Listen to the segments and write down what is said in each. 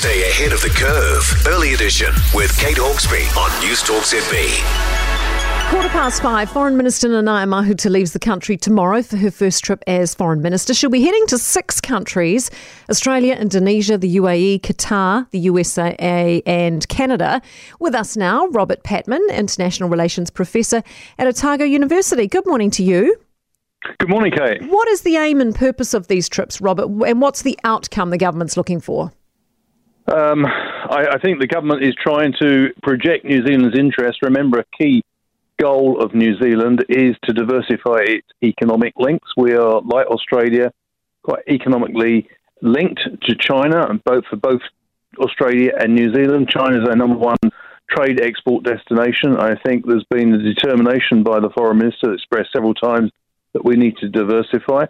Stay ahead of the curve. Early edition with Kate Hawkesby on News Talk ZB. Quarter past five, Foreign Minister Nanaia Mahuta leaves the country tomorrow for her first trip as Foreign Minister. She'll be heading to six countries Australia, Indonesia, the UAE, Qatar, the USA, and Canada. With us now, Robert Patman, International Relations Professor at Otago University. Good morning to you. Good morning, Kate. What is the aim and purpose of these trips, Robert, and what's the outcome the government's looking for? Um, I, I, think the government is trying to project New Zealand's interest. Remember, a key goal of New Zealand is to diversify its economic links. We are, like Australia, quite economically linked to China, and both for both Australia and New Zealand. China is our number one trade export destination. I think there's been a determination by the foreign minister expressed several times that we need to diversify.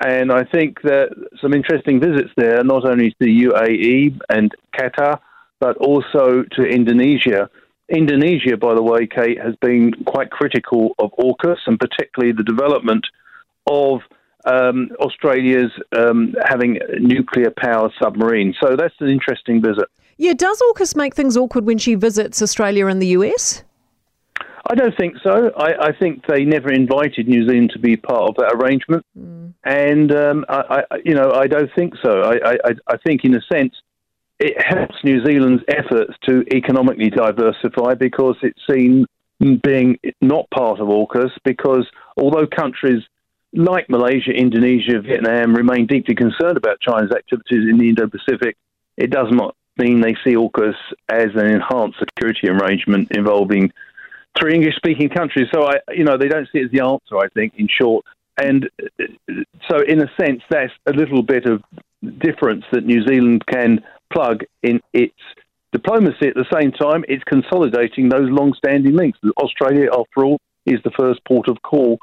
And I think that some interesting visits there, not only to the UAE and Qatar, but also to Indonesia. Indonesia, by the way, Kate, has been quite critical of AUKUS and particularly the development of um, Australia's um, having nuclear power submarines. So that's an interesting visit. Yeah, does AUKUS make things awkward when she visits Australia and the US? I don't think so. I, I, think they never invited New Zealand to be part of that arrangement, mm. and um, I, I, you know, I don't think so. I, I, think, in a sense, it helps New Zealand's efforts to economically diversify because it's seen being not part of AUKUS. Because although countries like Malaysia, Indonesia, Vietnam remain deeply concerned about China's activities in the Indo-Pacific, it does not mean they see AUKUS as an enhanced security arrangement involving three English speaking countries. So I, you know, they don't see it as the answer. I think, in short, and so in a sense, that's a little bit of difference that New Zealand can plug in its diplomacy. At the same time, it's consolidating those long-standing links. Australia, after all, is the first port of call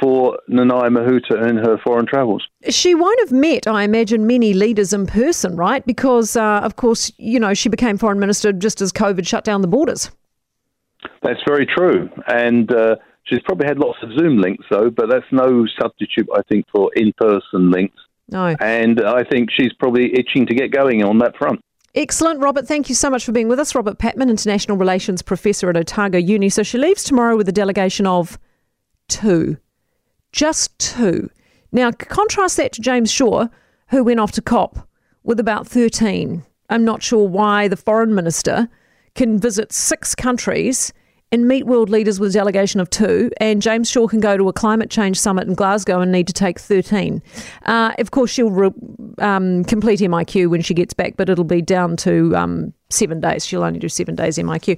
for Nanaia Mahuta in her foreign travels. She won't have met, I imagine, many leaders in person, right? Because, uh, of course, you know, she became foreign minister just as COVID shut down the borders. That's very true. And uh, she's probably had lots of Zoom links, though, but that's no substitute, I think, for in person links. No. And I think she's probably itching to get going on that front. Excellent, Robert. Thank you so much for being with us. Robert Patman, International Relations Professor at Otago Uni. So she leaves tomorrow with a delegation of two. Just two. Now, contrast that to James Shaw, who went off to COP with about 13. I'm not sure why the foreign minister can visit six countries and meet world leaders with a delegation of two, and James Shaw can go to a climate change summit in Glasgow and need to take 13. Uh, of course, she'll re- um, complete MIQ when she gets back, but it'll be down to um, seven days. She'll only do seven days MIQ.